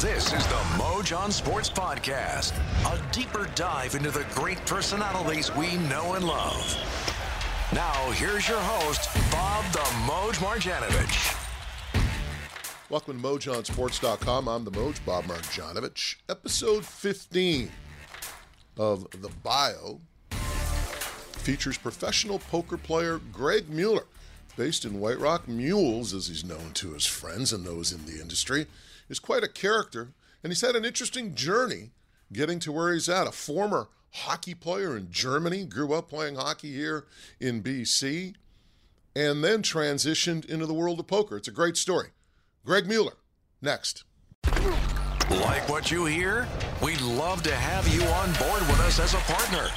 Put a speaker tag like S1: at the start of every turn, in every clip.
S1: This is the Mojon Sports Podcast, a deeper dive into the great personalities we know and love. Now, here's your host, Bob the Moj Marjanovich.
S2: Welcome to MojonSports.com. I'm the Moj, Bob Marjanovich. Episode 15 of The Bio features professional poker player Greg Mueller. Based in White Rock, Mules, as he's known to his friends and those in the industry, is quite a character, and he's had an interesting journey getting to where he's at. A former hockey player in Germany, grew up playing hockey here in BC, and then transitioned into the world of poker. It's a great story. Greg Mueller, next.
S1: Like what you hear? We'd love to have you on board with us as a partner.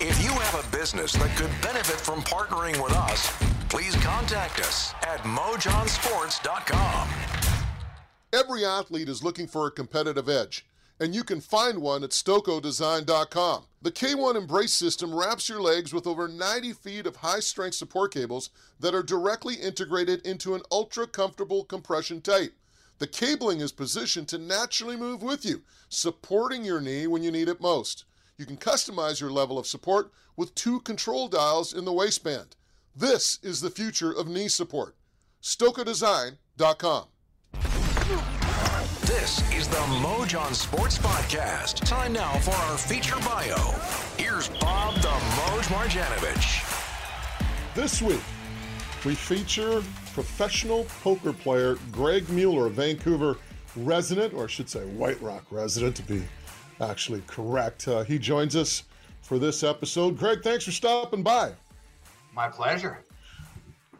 S1: If you have a business that could benefit from partnering with us, please contact us at mojonsports.com.
S2: Every athlete is looking for a competitive edge, and you can find one at StokoDesign.com. The K1 Embrace system wraps your legs with over 90 feet of high strength support cables that are directly integrated into an ultra comfortable compression tape. The cabling is positioned to naturally move with you, supporting your knee when you need it most. You can customize your level of support with two control dials in the waistband. This is the future of knee support. StokoDesign.com.
S1: This is the Mojon Sports Podcast. Time now for our feature bio. Here's Bob the Moj Marjanovich.
S2: This week, we feature professional poker player Greg Mueller, Vancouver resident, or I should say White Rock resident to be actually correct. Uh, he joins us for this episode. Greg, thanks for stopping by.
S3: My pleasure.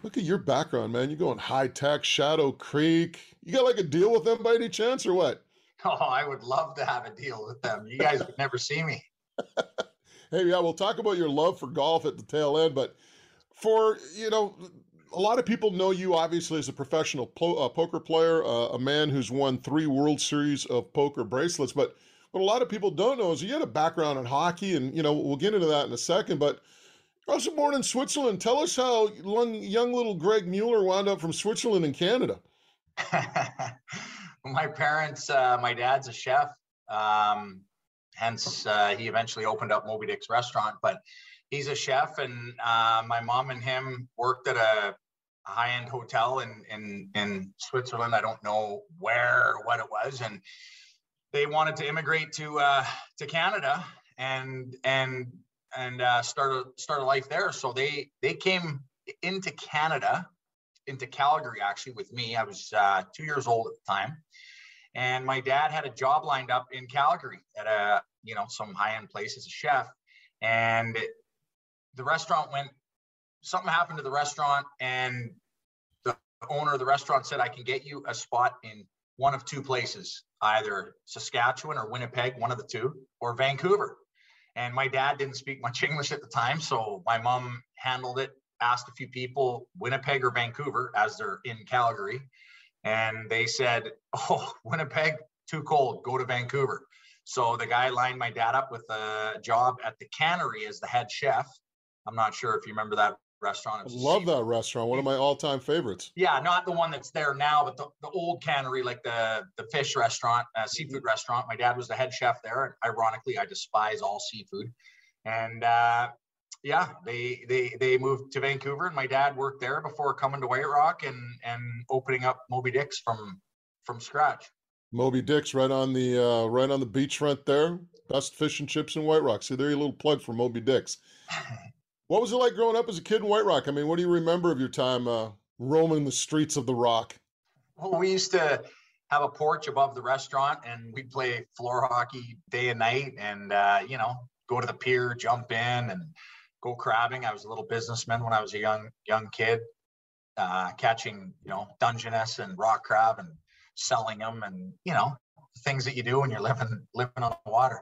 S2: Look at your background, man. You're going high tech, Shadow Creek. You got like a deal with them by any chance, or what?
S3: Oh, I would love to have a deal with them. You guys would never see me.
S2: hey, yeah, we'll talk about your love for golf at the tail end, but for you know, a lot of people know you obviously as a professional po- uh, poker player, uh, a man who's won three World Series of poker bracelets. But what a lot of people don't know is you had a background in hockey, and you know we'll get into that in a second. But you're also born in Switzerland. Tell us how young, young little Greg Mueller wound up from Switzerland in Canada.
S3: my parents, uh, my dad's a chef. Um, hence, uh, he eventually opened up Moby Dick's restaurant. But he's a chef, and uh, my mom and him worked at a, a high-end hotel in, in in Switzerland. I don't know where or what it was, and they wanted to immigrate to uh, to Canada and and and uh, start a start a life there. So they they came into Canada into Calgary actually with me. I was uh, two years old at the time, and my dad had a job lined up in Calgary at a you know some high end place as a chef, and the restaurant went. Something happened to the restaurant, and the owner of the restaurant said, "I can get you a spot in one of two places, either Saskatchewan or Winnipeg, one of the two, or Vancouver." And my dad didn't speak much English at the time, so my mom handled it asked a few people, Winnipeg or Vancouver, as they're in Calgary, and they said, "Oh, Winnipeg, too cold. Go to Vancouver." So the guy lined my dad up with a job at the Cannery as the head chef. I'm not sure if you remember that restaurant.
S2: I love that restaurant. One of my all-time favorites.
S3: Yeah, not the one that's there now, but the, the old cannery, like the the fish restaurant, uh, seafood restaurant. My dad was the head chef there. Ironically, I despise all seafood, and uh, yeah, they they they moved to Vancouver, and my dad worked there before coming to White Rock and and opening up Moby Dick's from from scratch.
S2: Moby Dick's right on the uh, right on the beachfront there. Best fish and chips in White Rock. See, there, a little plug for Moby Dick's. what was it like growing up as a kid in White Rock? I mean, what do you remember of your time uh, roaming the streets of the Rock?
S3: Well, we used to have a porch above the restaurant, and we'd play floor hockey day and night, and uh, you know, go to the pier, jump in, and go crabbing. I was a little businessman when I was a young young kid, uh, catching you know Dungeness and rock crab and selling them, and you know things that you do when you're living living on the water.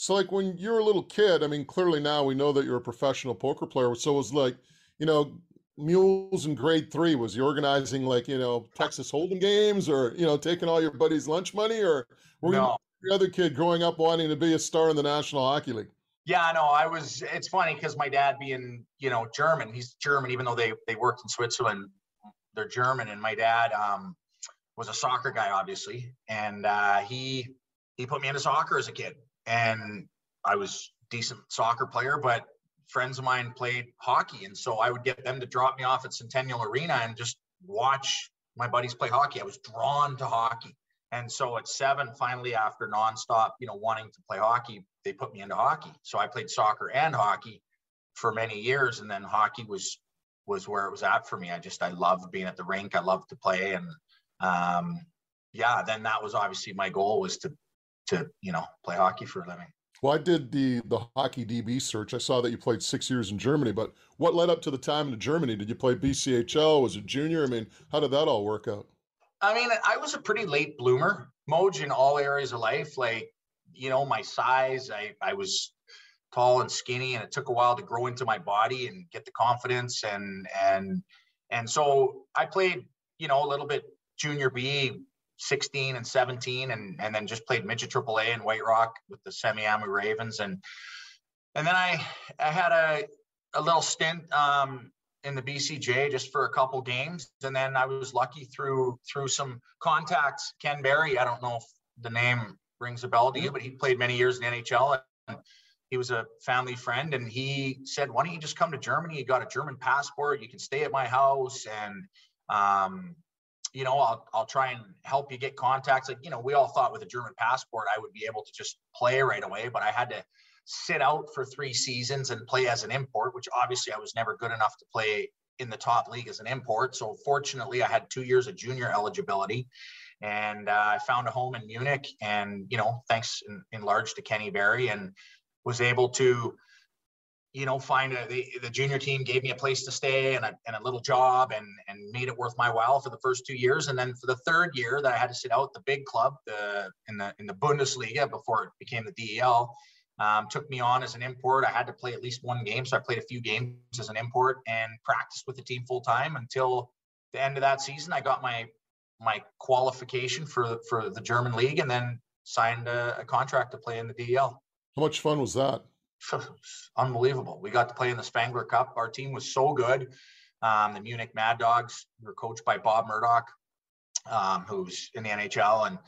S2: So, like when you're a little kid, I mean, clearly now we know that you're a professional poker player. So it was like, you know, mules in grade three. Was you organizing like, you know, Texas Hold'em games or, you know, taking all your buddies' lunch money? Or were no. you the other kid growing up wanting to be a star in the National Hockey League?
S3: Yeah, no, I was. It's funny because my dad being, you know, German, he's German, even though they they worked in Switzerland, they're German, and my dad um, was a soccer guy, obviously, and uh, he he put me into soccer as a kid and I was decent soccer player, but friends of mine played hockey, and so I would get them to drop me off at Centennial Arena and just watch my buddies play hockey. I was drawn to hockey, and so at seven, finally after nonstop, you know, wanting to play hockey, they put me into hockey. So I played soccer and hockey for many years, and then hockey was was where it was at for me. I just I loved being at the rink. I loved to play, and um, yeah, then that was obviously my goal was to to you know play hockey for a living.
S2: Well, I did the the hockey DB search. I saw that you played six years in Germany, but what led up to the time in Germany? Did you play BCHL? Was it junior? I mean, how did that all work out?
S3: I mean, I was a pretty late bloomer, Moj, in all areas of life. Like, you know, my size, I I was tall and skinny, and it took a while to grow into my body and get the confidence and and and so I played, you know, a little bit junior B 16 and 17 and and then just played midget AAA in White Rock with the Semiahmoo Ravens. And and then I I had a a little stint um, in the BCJ just for a couple games. And then I was lucky through through some contacts. Ken Berry I don't know if the name rings a bell to you but he played many years in the NHL and he was a family friend. And he said why don't you just come to Germany? You got a German passport. You can stay at my house and um, you know, I'll, I'll try and help you get contacts. Like, you know, we all thought with a German passport, I would be able to just play right away, but I had to sit out for three seasons and play as an import, which obviously I was never good enough to play in the top league as an import. So fortunately, I had two years of junior eligibility, and uh, I found a home in Munich. And you know, thanks in, in large to Kenny Berry, and was able to you know, find a, the, the junior team gave me a place to stay and a, and a little job and, and made it worth my while for the first two years. And then for the third year that I had to sit out the big club, the, in the, in the Bundesliga before it became the DEL, um, took me on as an import. I had to play at least one game. So I played a few games as an import and practiced with the team full time until the end of that season. I got my, my qualification for, for the German league and then signed a, a contract to play in the DEL.
S2: How much fun was that?
S3: unbelievable. We got to play in the Spengler Cup. Our team was so good. Um, the Munich Mad Dogs were coached by Bob Murdoch, um, who's in the NHL and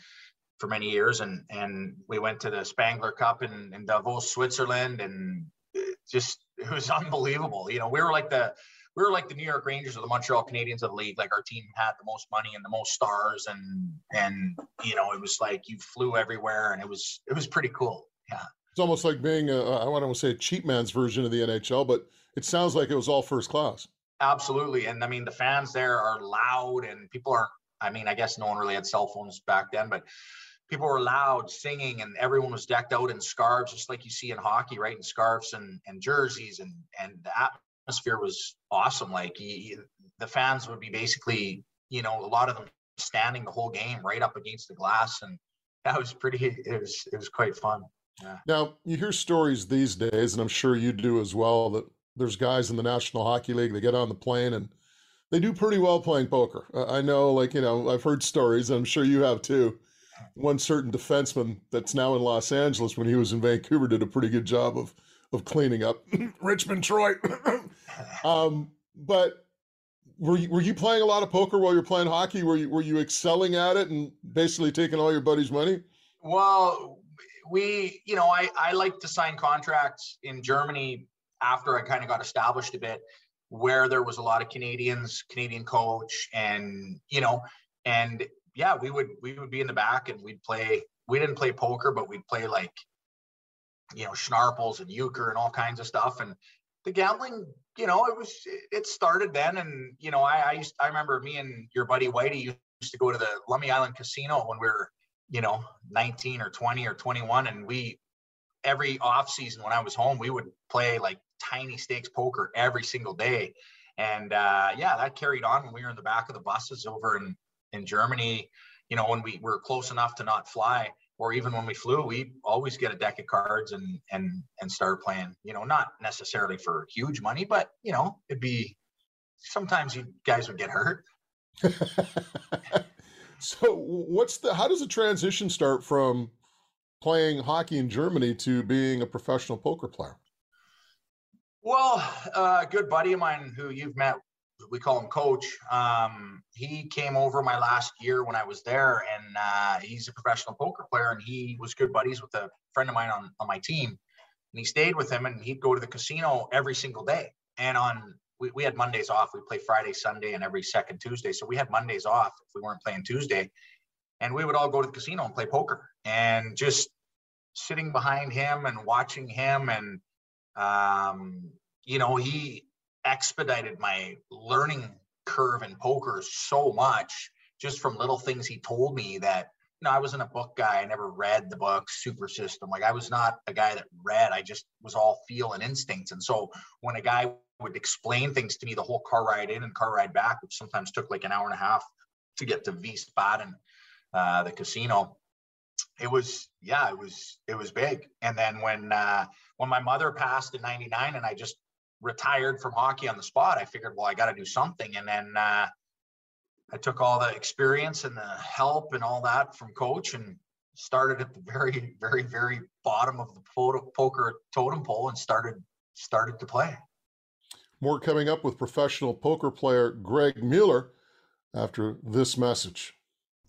S3: for many years. And and we went to the Spengler Cup in, in Davos, Switzerland, and it just it was unbelievable. You know, we were like the we were like the New York Rangers or the Montreal Canadiens of the league. Like our team had the most money and the most stars, and and you know it was like you flew everywhere, and it was it was pretty cool. Yeah.
S2: It's almost like being a, I want to say a cheap man's version of the NHL, but it sounds like it was all first class.
S3: Absolutely. And I mean, the fans there are loud and people aren't, I mean, I guess no one really had cell phones back then, but people were loud singing and everyone was decked out in scarves, just like you see in hockey, right? In scarves and, and jerseys and, and the atmosphere was awesome. Like he, the fans would be basically, you know, a lot of them standing the whole game right up against the glass. And that was pretty, it was, it was quite fun.
S2: Yeah. Now, you hear stories these days, and I'm sure you do as well, that there's guys in the National Hockey League, they get on the plane and they do pretty well playing poker. I know, like, you know, I've heard stories, and I'm sure you have too. One certain defenseman that's now in Los Angeles when he was in Vancouver did a pretty good job of of cleaning up Richmond Troy. um, but were you, were you playing a lot of poker while you're playing hockey? Were you were you excelling at it and basically taking all your buddies' money?
S3: Well, we, you know, I, I like to sign contracts in Germany after I kind of got established a bit, where there was a lot of Canadians, Canadian coach, and you know, and yeah, we would we would be in the back and we'd play. We didn't play poker, but we'd play like, you know, schnarples and euchre and all kinds of stuff. And the gambling, you know, it was it started then. And you know, I I used I remember me and your buddy Whitey used to go to the Lummi Island Casino when we were you know 19 or 20 or 21 and we every off season when i was home we would play like tiny stakes poker every single day and uh, yeah that carried on when we were in the back of the buses over in in germany you know when we were close enough to not fly or even when we flew, we always get a deck of cards and and and start playing. You know, not necessarily for huge money, but you know, it'd be sometimes you guys would get hurt.
S2: so, what's the? How does the transition start from playing hockey in Germany to being a professional poker player?
S3: Well, uh, a good buddy of mine who you've met we call him coach um, he came over my last year when i was there and uh, he's a professional poker player and he was good buddies with a friend of mine on, on my team and he stayed with him and he'd go to the casino every single day and on we, we had mondays off we play friday sunday and every second tuesday so we had mondays off if we weren't playing tuesday and we would all go to the casino and play poker and just sitting behind him and watching him and um, you know he expedited my learning curve in poker so much just from little things he told me that you know, I wasn't a book guy. I never read the book Super System. Like I was not a guy that read. I just was all feel and instincts. And so when a guy would explain things to me, the whole car ride in and car ride back, which sometimes took like an hour and a half to get to Wiesbaden, uh, the casino, it was yeah, it was it was big. And then when uh, when my mother passed in '99, and I just retired from hockey on the spot, I figured, well, I got to do something. And then uh, I took all the experience and the help and all that from coach and started at the very, very, very bottom of the poker totem pole and started started to play.
S2: More coming up with professional poker player Greg Mueller after this message.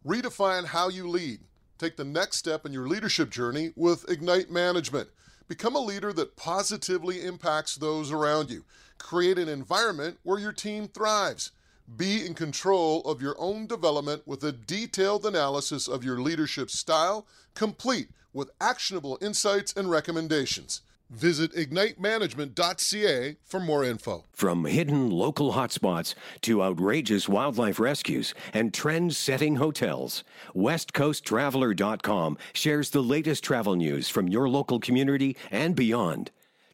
S2: Redefine how you lead. Take the next step in your leadership journey with Ignite Management. Become a leader that positively impacts those around you. Create an environment where your team thrives. Be in control of your own development with a detailed analysis of your leadership style, complete with actionable insights and recommendations. Visit ignitemanagement.ca for more info.
S4: From hidden local hotspots to outrageous wildlife rescues and trend setting hotels, WestCoastTraveler.com shares the latest travel news from your local community and beyond.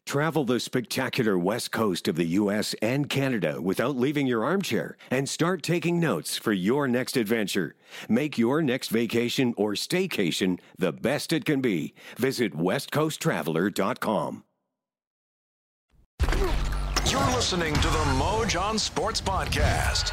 S4: Travel the spectacular west coast of the U.S. and Canada without leaving your armchair and start taking notes for your next adventure. Make your next vacation or staycation the best it can be. Visit westcoasttraveler.com.
S1: You're listening to the Mojon Sports Podcast.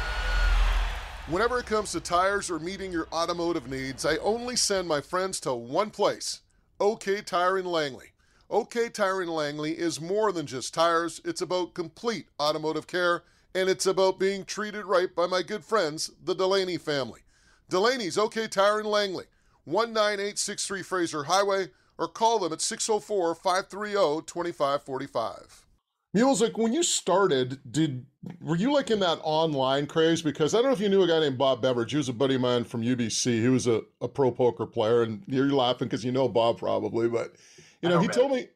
S2: Whenever it comes to tires or meeting your automotive needs, I only send my friends to one place OK Tire in Langley. OK Tire Langley is more than just tires, it's about complete automotive care, and it's about being treated right by my good friends, the Delaney family. Delaney's OK Tire Langley, 19863 Fraser Highway, or call them at 604 530 2545. Music, when you started, did were you like in that online craze? Because I don't know if you knew a guy named Bob Beveridge. He was a buddy of mine from UBC. He was a, a pro poker player, and you're laughing because you know Bob probably, but you know, he told me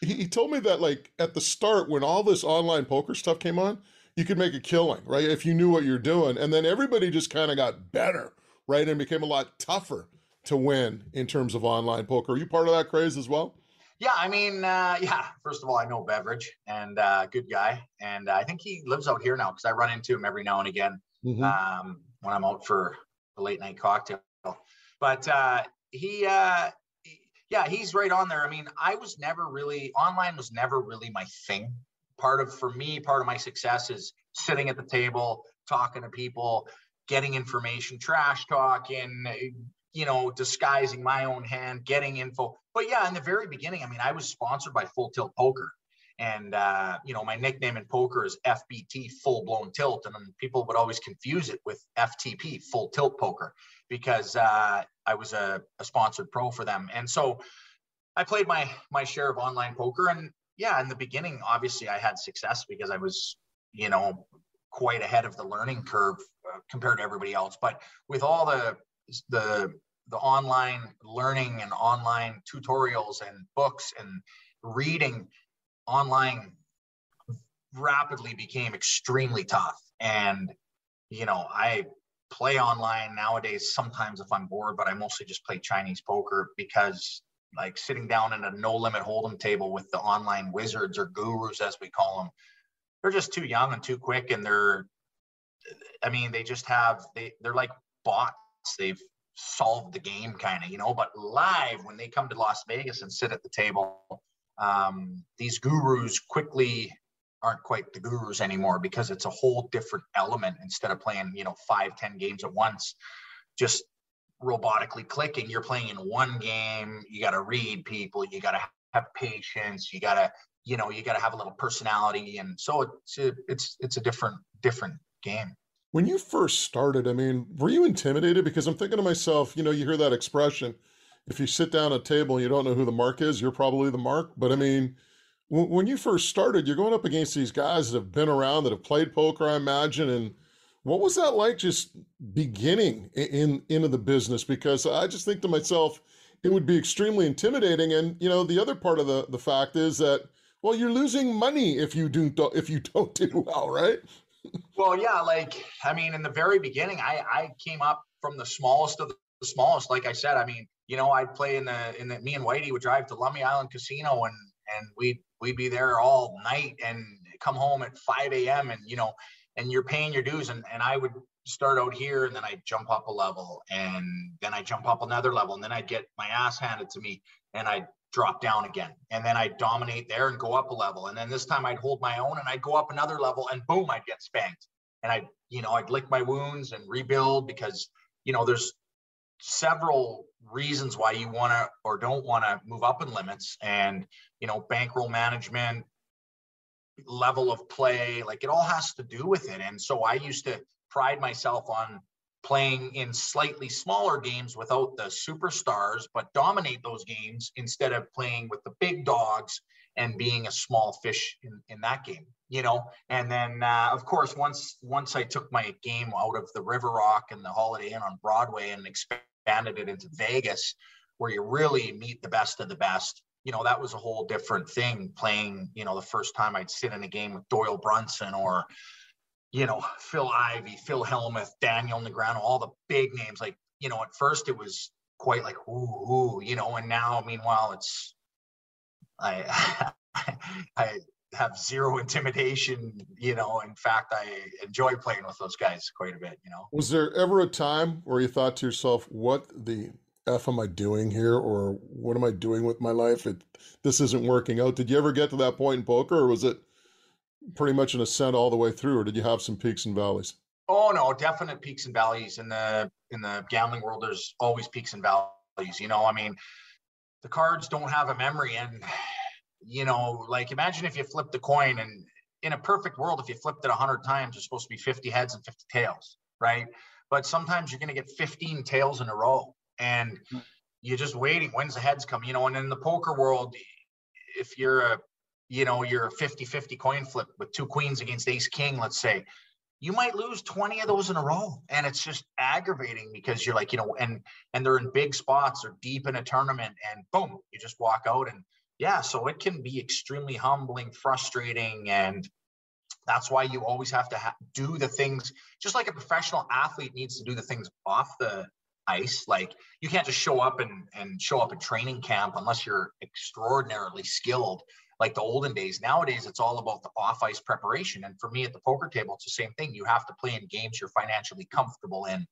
S2: he, told me that like at the start when all this online poker stuff came on, you could make a killing, right? If you knew what you're doing. And then everybody just kind of got better, right? And became a lot tougher to win in terms of online poker. Are you part of that craze as well?
S3: Yeah, I mean, uh, yeah. First of all, I know Beveridge and uh, good guy, and uh, I think he lives out here now because I run into him every now and again mm-hmm. um, when I'm out for a late night cocktail. But uh, he, uh, yeah, he's right on there. I mean, I was never really online was never really my thing. Part of for me, part of my success is sitting at the table, talking to people, getting information, trash talking, you know, disguising my own hand, getting info. But yeah, in the very beginning, I mean, I was sponsored by Full Tilt Poker. And uh, you know, my nickname in poker is FBT full blown tilt. And people would always confuse it with FTP, full tilt poker because uh, I was a, a, sponsored pro for them. And so I played my my share of online poker. And yeah, in the beginning, obviously I had success because I was, you know, quite ahead of the learning curve uh, compared to everybody else. But with all the the the online learning and online tutorials and books and reading online rapidly became extremely tough and you know i play online nowadays sometimes if I'm bored, but I mostly just play Chinese poker because like sitting down at a no limit hold'em table with the online wizards or gurus as we call them, they're just too young and too quick and they're I mean they just have they they're like bots. They've solved the game kind of, you know, but live when they come to Las Vegas and sit at the table, um, these gurus quickly aren't quite the gurus anymore because it's a whole different element instead of playing, you know, five, ten games at once, just robotically clicking. You're playing in one game. You got to read people. You got to have patience. You got to, you know, you got to have a little personality. And so it's, a, it's, it's a different, different game.
S2: When you first started, I mean, were you intimidated? Because I'm thinking to myself, you know, you hear that expression, if you sit down at a table and you don't know who the mark is, you're probably the mark. But I mean, when you first started, you're going up against these guys that have been around, that have played poker, I imagine. And what was that like just beginning in, into the business? Because I just think to myself, it would be extremely intimidating. And you know, the other part of the the fact is that well, you're losing money if you do if you don't do well, right?
S3: well, yeah, like I mean, in the very beginning, I I came up from the smallest of the smallest. Like I said, I mean, you know, I'd play in the in the me and Whitey would drive to Lummi Island Casino and and we'd we'd be there all night and come home at 5 a.m. and you know, and you're paying your dues. And and I would start out here and then I'd jump up a level and then I jump up another level and then I'd get my ass handed to me and I'd drop down again. And then I'd dominate there and go up a level. And then this time I'd hold my own and I'd go up another level and boom, I'd get spanked. And I, you know, I'd lick my wounds and rebuild because, you know, there's several reasons why you want to or don't want to move up in limits and, you know, bankroll management, level of play, like it all has to do with it. And so I used to pride myself on playing in slightly smaller games without the superstars, but dominate those games instead of playing with the big dogs and being a small fish in, in that game, you know. And then, uh, of course, once once I took my game out of the River Rock and the Holiday Inn on Broadway and expanded it into Vegas, where you really meet the best of the best, you know, that was a whole different thing. Playing, you know, the first time I'd sit in a game with Doyle Brunson or you know, Phil Ivey, Phil Hellmuth, Daniel Negreanu, all the big names. Like, you know, at first it was quite like, ooh, ooh, you know, and now, meanwhile, it's, I, I have zero intimidation, you know. In fact, I enjoy playing with those guys quite a bit, you know.
S2: Was there ever a time where you thought to yourself, what the F am I doing here? Or what am I doing with my life? It, this isn't working out. Did you ever get to that point in poker or was it pretty much an ascent all the way through, or did you have some peaks and valleys?
S3: Oh no, definite peaks and valleys in the in the gambling world. There's always peaks and valleys. You know, I mean, the cards don't have a memory, and you know, like imagine if you flipped the coin, and in a perfect world, if you flipped it hundred times, there's supposed to be 50 heads and 50 tails, right? But sometimes you're going to get 15 tails in a row, and you're just waiting. When's the heads come? You know, and in the poker world, if you're a you know, you're a 50 50 coin flip with two queens against ace king, let's say, you might lose 20 of those in a row. And it's just aggravating because you're like, you know, and and they're in big spots or deep in a tournament and boom, you just walk out. And yeah, so it can be extremely humbling, frustrating. And that's why you always have to ha- do the things just like a professional athlete needs to do the things off the ice. Like you can't just show up and, and show up in training camp unless you're extraordinarily skilled like the olden days. Nowadays, it's all about the off ice preparation. And for me at the poker table, it's the same thing. You have to play in games you're financially comfortable in.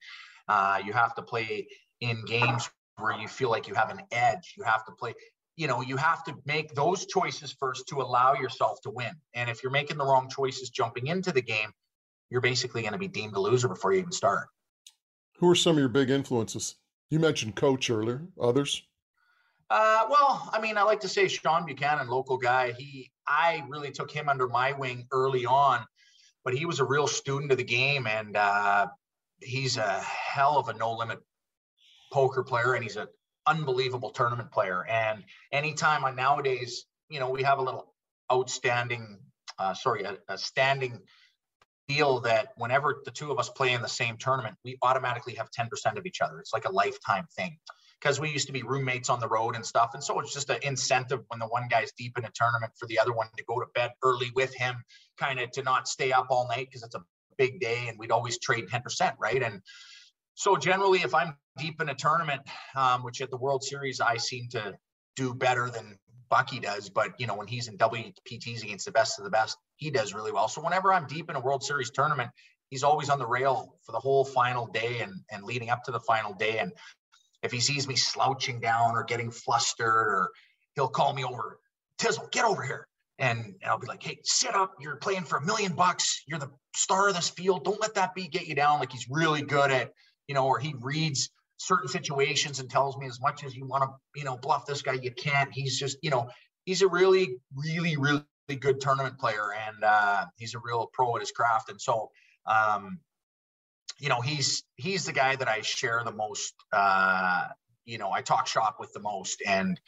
S3: Uh, you have to play in games where you feel like you have an edge. You have to play, you know, you have to make those choices first to allow yourself to win. And if you're making the wrong choices jumping into the game, you're basically going to be deemed a loser before you even start.
S2: Who are some of your big influences? You mentioned coach earlier, others?
S3: Uh, well, I mean, I like to say Sean Buchanan, local guy. He, I really took him under my wing early on, but he was a real student of the game, and uh, he's a hell of a no limit poker player, and he's an unbelievable tournament player. And anytime I nowadays, you know, we have a little outstanding, uh, sorry, a, a standing deal that whenever the two of us play in the same tournament, we automatically have 10% of each other. It's like a lifetime thing because we used to be roommates on the road and stuff. And so it's just an incentive when the one guy's deep in a tournament for the other one to go to bed early with him, kind of to not stay up all night because it's a big day and we'd always trade 10%, right? And so generally, if I'm deep in a tournament, um, which at the World Series, I seem to do better than Bucky does, but you know, when he's in WPTs against the best of the best, he does really well. So whenever I'm deep in a World Series tournament, he's always on the rail for the whole final day and and leading up to the final day. And if he sees me slouching down or getting flustered, or he'll call me over, Tizzle, get over here. And, and I'll be like, hey, sit up. You're playing for a million bucks. You're the star of this field. Don't let that beat get you down. Like he's really good at, you know, or he reads certain situations and tells me as much as you want to, you know, bluff this guy, you can't. He's just, you know, he's a really, really, really good tournament player and uh, he's a real pro at his craft. And so, um, you know, he's he's the guy that I share the most. Uh, you know, I talk shop with the most, and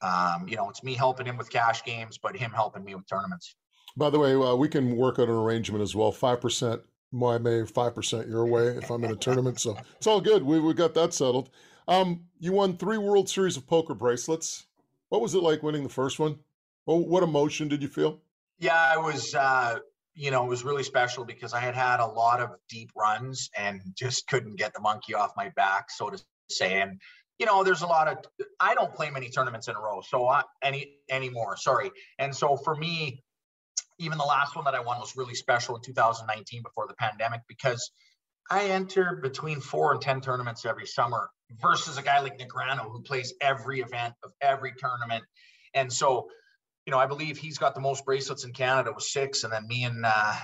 S3: um, you know, it's me helping him with cash games, but him helping me with tournaments.
S2: By the way, uh, we can work out an arrangement as well. Five percent my may, five percent your way if I'm in a tournament. So it's all good. We we got that settled. Um, you won three World Series of Poker bracelets. What was it like winning the first one? Well, what emotion did you feel?
S3: Yeah, I was. Uh, you know, it was really special because I had had a lot of deep runs and just couldn't get the monkey off my back, so to say. And you know, there's a lot of I don't play many tournaments in a row, so I, any anymore. Sorry. And so for me, even the last one that I won was really special in 2019 before the pandemic because I enter between four and ten tournaments every summer versus a guy like Negreanu who plays every event of every tournament. And so, you know, I believe he's got the most bracelets in Canada with six, and then me and uh,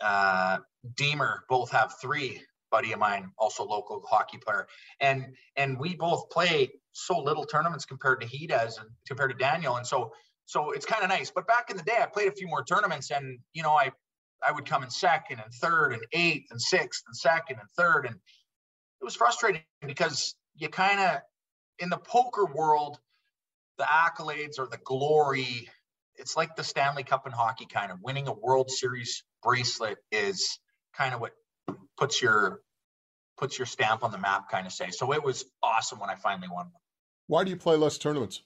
S3: uh, Deemer both have three buddy of mine, also local hockey player, and and we both play so little tournaments compared to he does and compared to Daniel, and so so it's kind of nice. But back in the day, I played a few more tournaments, and you know, I I would come in second and third and eighth and sixth and second and third, and it was frustrating because you kind of in the poker world, the accolades or the glory. It's like the Stanley Cup in hockey, kind of winning a World Series bracelet is kind of what puts your puts your stamp on the map, kind of say. So it was awesome when I finally won one.
S2: Why do you play less tournaments?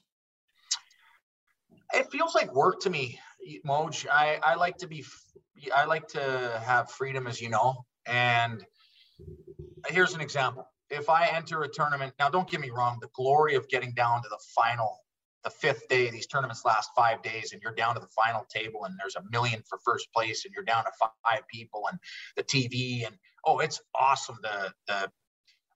S3: It feels like work to me, Moj. I, I like to be, I like to have freedom, as you know. And here's an example. If I enter a tournament, now don't get me wrong, the glory of getting down to the final the fifth day. These tournaments last five days, and you're down to the final table, and there's a million for first place, and you're down to five people, and the TV, and oh, it's awesome. The the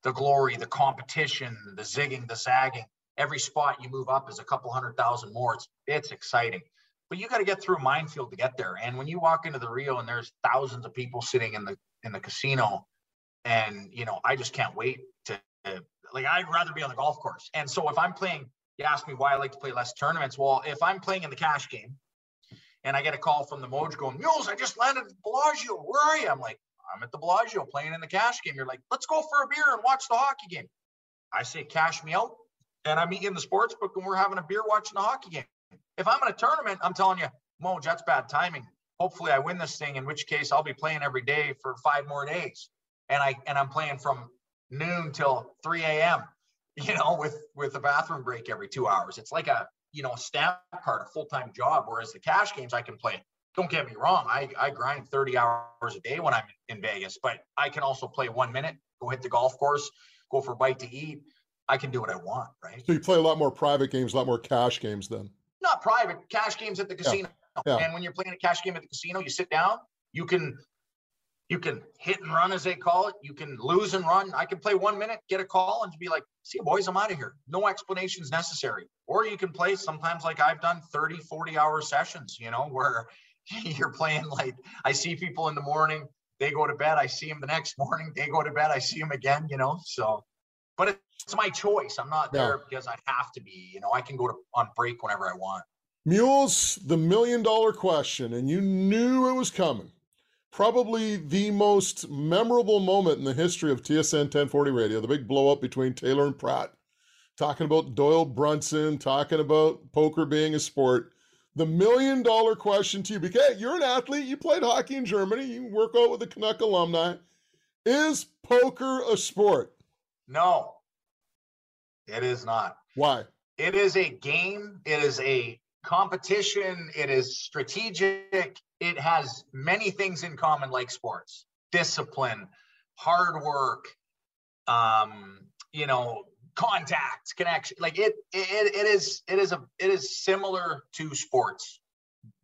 S3: the glory, the competition, the zigging, the zagging. Every spot you move up is a couple hundred thousand more. It's it's exciting, but you got to get through a minefield to get there. And when you walk into the Rio and there's thousands of people sitting in the in the casino, and you know, I just can't wait to like. I'd rather be on the golf course. And so if I'm playing you ask me why I like to play less tournaments. Well, if I'm playing in the cash game and I get a call from the Moj going, Mules, I just landed at Bellagio. Where are you? I'm like, I'm at the Bellagio playing in the cash game. You're like, let's go for a beer and watch the hockey game. I say, cash me out. And I meet you in the sports book and we're having a beer watching the hockey game. If I'm in a tournament, I'm telling you, Moj, that's bad timing. Hopefully I win this thing, in which case I'll be playing every day for five more days. And I and I'm playing from noon till 3 a.m. you know, with with a bathroom break every two hours. It's like a you know a stamp card, a full time job. Whereas the cash games I can play. Don't get me wrong, I I grind 30 hours a day when I'm in Vegas, but I can also play one minute, go hit the golf course, go for a bite to eat. I can do what I want, right?
S2: So you play a lot more private games, a lot more cash games then.
S3: Not private, cash games at the casino.
S2: Yeah. Yeah.
S3: And when you're playing a cash game at the casino, you sit down, you can you can hit and run, as they call it. You can lose and run. I can play one minute, get a call, and be like, see you, boys, I'm out of here. No explanations necessary. Or you can play sometimes like I've done 30, 40 hour sessions, you know, where you're playing like I see people in the morning, they go to bed, I see them the next morning, they go to bed, I see them again, you know. So, but it's my choice. I'm not there yeah. because I have to be, you know, I can go to on break whenever I want.
S2: Mules, the million dollar question, and you knew it was coming probably the most memorable moment in the history of TSN 1040 radio, the big blow up between Taylor and Pratt, talking about Doyle Brunson, talking about poker being a sport. The million dollar question to you, because you're an athlete, you played hockey in Germany, you work out with the Canuck alumni. Is poker a sport?
S3: No, it is not.
S2: Why?
S3: It is a game, it is a competition, it is strategic, it has many things in common like sports. Discipline hard work um you know contact, connection. Like it, it it is it is a it is similar to sports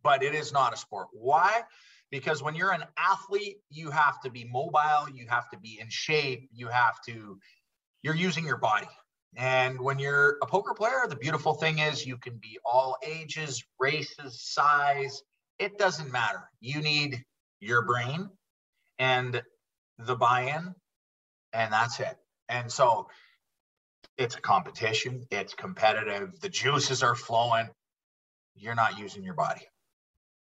S3: but it is not a sport. Why? Because when you're an athlete, you have to be mobile, you have to be in shape, you have to, you're using your body. And when you're a poker player, the beautiful thing is you can be all ages, races, size. It doesn't matter. You need your brain and the buy in, and that's it. And so it's a competition, it's competitive, the juices are flowing. You're not using your body.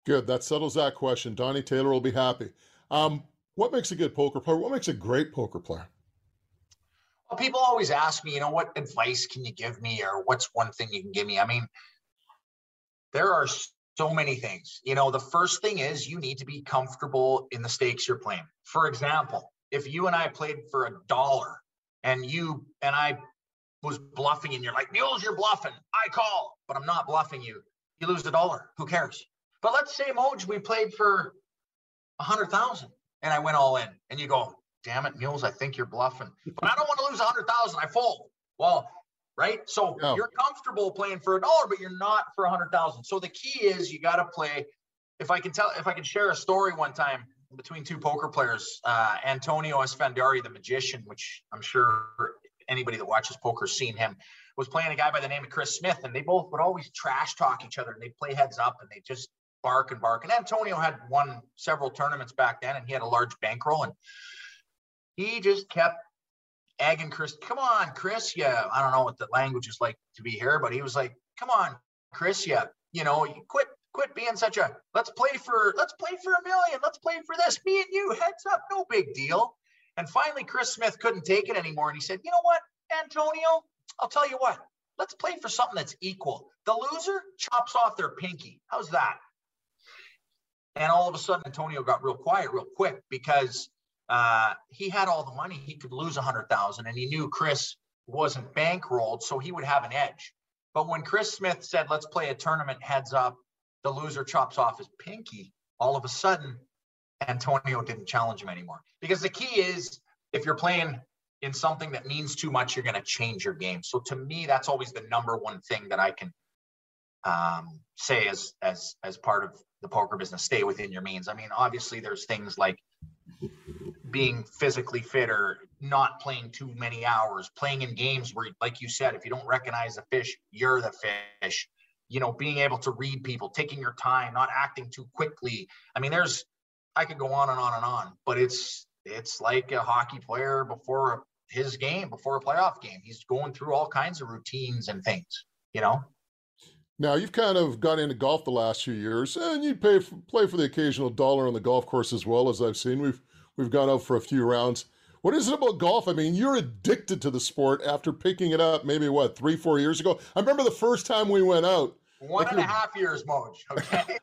S2: Good. That settles that question. Donnie Taylor will be happy. Um, what makes a good poker player? What makes a great poker player?
S3: People always ask me, you know, what advice can you give me, or what's one thing you can give me? I mean, there are so many things. You know, the first thing is you need to be comfortable in the stakes you're playing. For example, if you and I played for a dollar and you and I was bluffing and you're like, Mules, you're bluffing. I call, but I'm not bluffing you. You lose the dollar. Who cares? But let's say Moj, we played for a hundred thousand and I went all in and you go, damn it, Mules, I think you're bluffing. But I don't want to lose a hundred thousand. I fold. Well, right? So no. you're comfortable playing for a dollar, but you're not for a hundred thousand. So the key is you got to play. If I can tell, if I can share a story one time between two poker players, uh, Antonio Esfandiari, the magician, which I'm sure anybody that watches poker seen him, was playing a guy by the name of Chris Smith, and they both would always trash talk each other, and they'd play heads up, and they just bark and bark. And Antonio had won several tournaments back then, and he had a large bankroll, and he just kept egging Chris. Come on, Chris. Yeah, I don't know what the language is like to be here, but he was like, "Come on, Chris. Yeah, you know, you quit, quit being such a. Let's play for, let's play for a million. Let's play for this. Me and you, heads up, no big deal." And finally, Chris Smith couldn't take it anymore, and he said, "You know what, Antonio? I'll tell you what. Let's play for something that's equal. The loser chops off their pinky. How's that?" And all of a sudden, Antonio got real quiet real quick because uh, he had all the money. He could lose a hundred thousand, and he knew Chris wasn't bankrolled, so he would have an edge. But when Chris Smith said, "Let's play a tournament heads up," the loser chops off his pinky. All of a sudden, Antonio didn't challenge him anymore because the key is if you're playing in something that means too much, you're going to change your game. So to me, that's always the number one thing that I can um, say as as as part of the poker business. Stay within your means. I mean, obviously, there's things like being physically fit or not playing too many hours, playing in games where, like you said, if you don't recognize the fish, you're the fish. You know, being able to read people, taking your time, not acting too quickly. I mean, there's, I could go on and on and on, but it's it's like a hockey player before his game, before a playoff game. He's going through all kinds of routines and things. You know.
S2: Now you've kind of got into golf the last few years, and you pay for, play for the occasional dollar on the golf course as well as I've seen. We've We've gone out for a few rounds. What is it about golf? I mean, you're addicted to the sport after picking it up maybe what, three, four years ago? I remember the first time we went out.
S3: One like and a half years, Moj. Okay.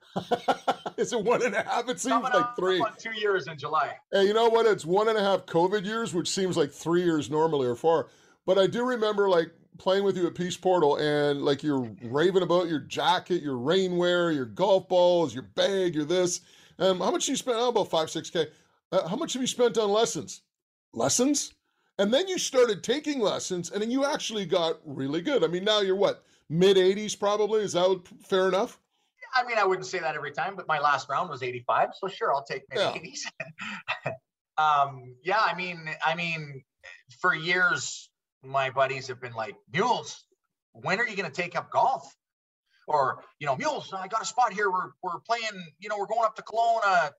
S2: is it one and a half? It seems Coming like three.
S3: Two years in July.
S2: Hey, you know what? It's one and a half COVID years, which seems like three years normally or four. But I do remember like playing with you at Peace Portal and like you're raving about your jacket, your rainwear, your golf balls, your bag, your this. Um, how much you spent? Oh, about five, six K. Uh, how much have you spent on lessons? Lessons? And then you started taking lessons, and then you actually got really good. I mean, now you're what, mid 80s probably? Is that fair enough?
S3: I mean, I wouldn't say that every time, but my last round was 85, so sure, I'll take mid 80s. Yeah. um, yeah, I mean, I mean, for years, my buddies have been like, Mules, when are you going to take up golf? Or, you know, Mules, I got a spot here. We're, we're playing, you know, we're going up to Kelowna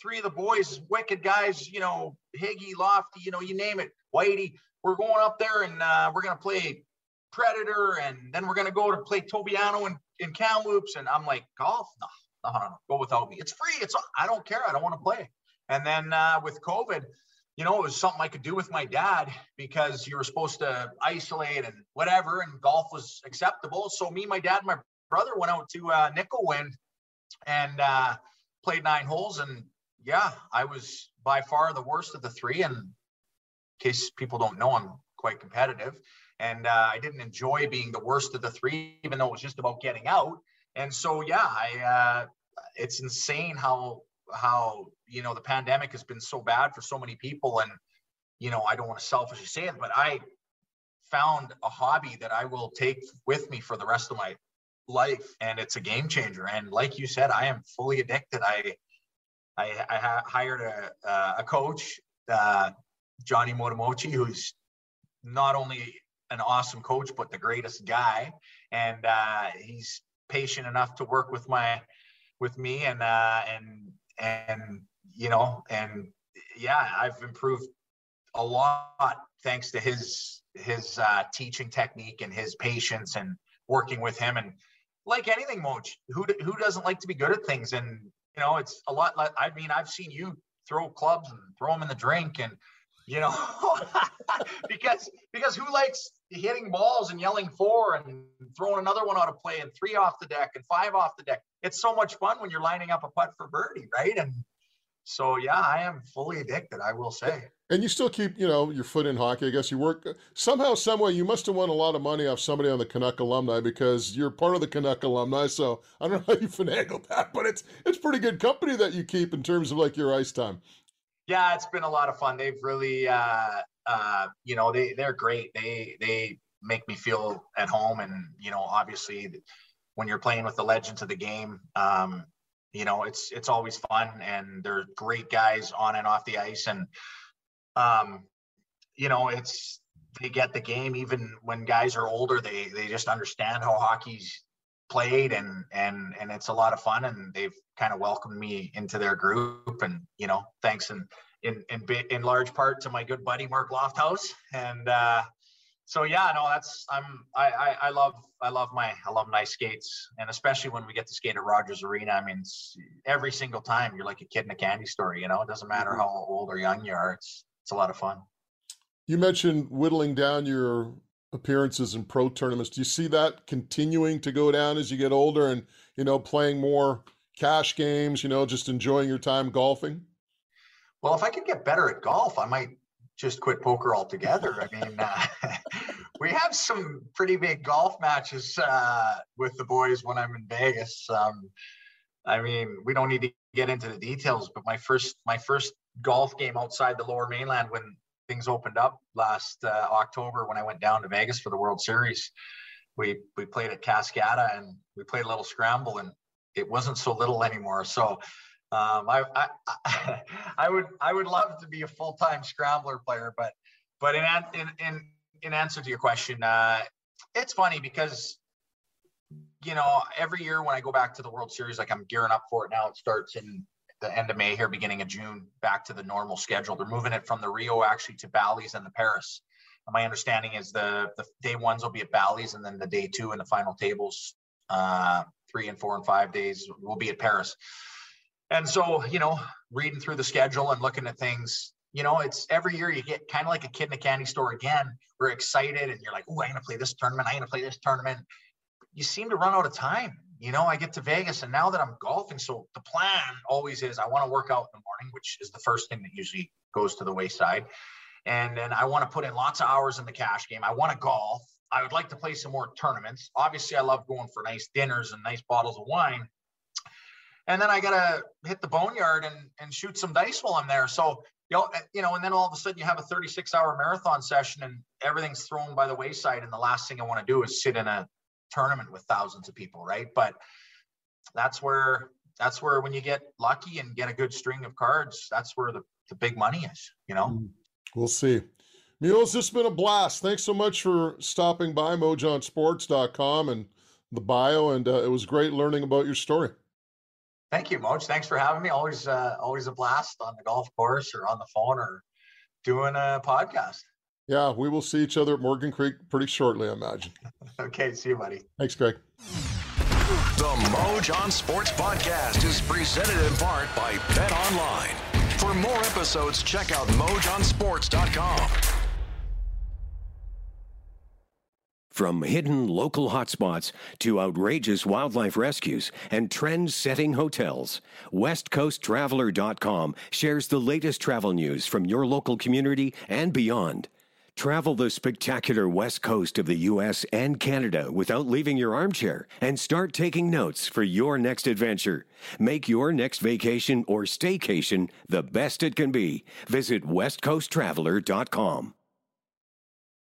S3: three of the boys, wicked guys, you know, Higgy, Lofty, you know, you name it, Whitey. We're going up there and uh, we're going to play Predator and then we're going to go to play Tobiano in, in Kamloops. And I'm like, golf? No, no, no, no, go without me. It's free. It's, I don't care. I don't want to play. And then uh, with COVID, you know, it was something I could do with my dad because you were supposed to isolate and whatever, and golf was acceptable. So me, my dad, and my brother went out to uh, Wind and uh, played nine holes and yeah, I was by far the worst of the three. And in case people don't know, I'm quite competitive. And uh, I didn't enjoy being the worst of the three, even though it was just about getting out. And so, yeah, I, uh, it's insane how, how, you know, the pandemic has been so bad for so many people. And, you know, I don't want to selfishly say it, but I found a hobby that I will take with me for the rest of my life. And it's a game changer. And like you said, I am fully addicted. I, I, I hired a, a coach, uh, Johnny Motomochi, who's not only an awesome coach, but the greatest guy. And uh, he's patient enough to work with my, with me and, uh, and, and, you know, and yeah, I've improved a lot thanks to his, his uh, teaching technique and his patience and working with him. And like anything, Moj, who, who doesn't like to be good at things? And, you know, it's a lot like, I mean, I've seen you throw clubs and throw them in the drink and, you know, because because who likes hitting balls and yelling four and throwing another one out of play and three off the deck and five off the deck? It's so much fun when you're lining up a putt for birdie, right? And so yeah, I am fully addicted, I will say.
S2: And you still keep, you know, your foot in hockey. I guess you work somehow, someway. You must have won a lot of money off somebody on the Canuck alumni because you're part of the Canuck alumni. So I don't know how you finagle that, but it's it's pretty good company that you keep in terms of like your ice time
S3: yeah, it's been a lot of fun. They've really, uh, uh, you know, they they're great. They they make me feel at home, and you know, obviously, when you're playing with the legends of the game, um, you know, it's it's always fun, and they're great guys on and off the ice, and um, you know, it's they get the game even when guys are older. They they just understand how hockey's played and and and it's a lot of fun and they've kind of welcomed me into their group and you know thanks in in in, in large part to my good buddy Mark Lofthouse and uh so yeah no that's i'm I, I i love i love my alumni skates and especially when we get to skate at rogers arena i mean every single time you're like a kid in a candy store you know it doesn't matter mm-hmm. how old or young you are it's it's a lot of fun
S2: you mentioned whittling down your appearances in pro tournaments. Do you see that continuing to go down as you get older and, you know, playing more cash games, you know, just enjoying your time golfing?
S3: Well, if I could get better at golf, I might just quit poker altogether. I mean, uh, we have some pretty big golf matches uh, with the boys when I'm in Vegas. Um, I mean, we don't need to get into the details, but my first my first golf game outside the Lower Mainland when things opened up last uh, October when I went down to Vegas for the World Series. We we played at Cascata and we played a little scramble and it wasn't so little anymore. So um, I, I I would I would love to be a full time scrambler player, but but in in in in answer to your question, uh, it's funny because you know every year when I go back to the World Series, like I'm gearing up for it now. It starts in the end of May here, beginning of June, back to the normal schedule. They're moving it from the Rio actually to Bally's and the Paris. My understanding is the the day ones will be at Bally's, and then the day two and the final tables, uh, three and four and five days will be at Paris. And so, you know, reading through the schedule and looking at things, you know, it's every year you get kind of like a kid in a candy store again. We're excited, and you're like, "Oh, I'm gonna play this tournament. I'm gonna play this tournament." You seem to run out of time you know, I get to Vegas and now that I'm golfing, so the plan always is I want to work out in the morning, which is the first thing that usually goes to the wayside. And then I want to put in lots of hours in the cash game. I want to golf. I would like to play some more tournaments. Obviously, I love going for nice dinners and nice bottles of wine. And then I gotta hit the boneyard and, and shoot some dice while I'm there. So you know, eh, you know, and then all of a sudden you have a 36 hour marathon session and everything's thrown by the wayside. And the last thing I want to do is sit in a tournament with thousands of people, right? But that's where that's where when you get lucky and get a good string of cards, that's where the, the big money is, you know? Mm,
S2: we'll see. Mules, this has been a blast. Thanks so much for stopping by mojonsports.com and the bio. And uh, it was great learning about your story.
S3: Thank you, Moj. Thanks for having me. Always, uh, always a blast on the golf course or on the phone or doing a podcast.
S2: Yeah, we will see each other at Morgan Creek pretty shortly, I imagine.
S3: okay, see you, buddy.
S2: Thanks, Greg.
S1: The Moj on Sports podcast is presented in part by Bet Online. For more episodes, check out mojonsports.com.
S4: From hidden local hotspots to outrageous wildlife rescues and trend setting hotels, WestCoastTraveler.com shares the latest travel news from your local community and beyond. Travel the spectacular west coast of the U.S. and Canada without leaving your armchair and start taking notes for your next adventure. Make your next vacation or staycation the best it can be. Visit westcoasttraveler.com.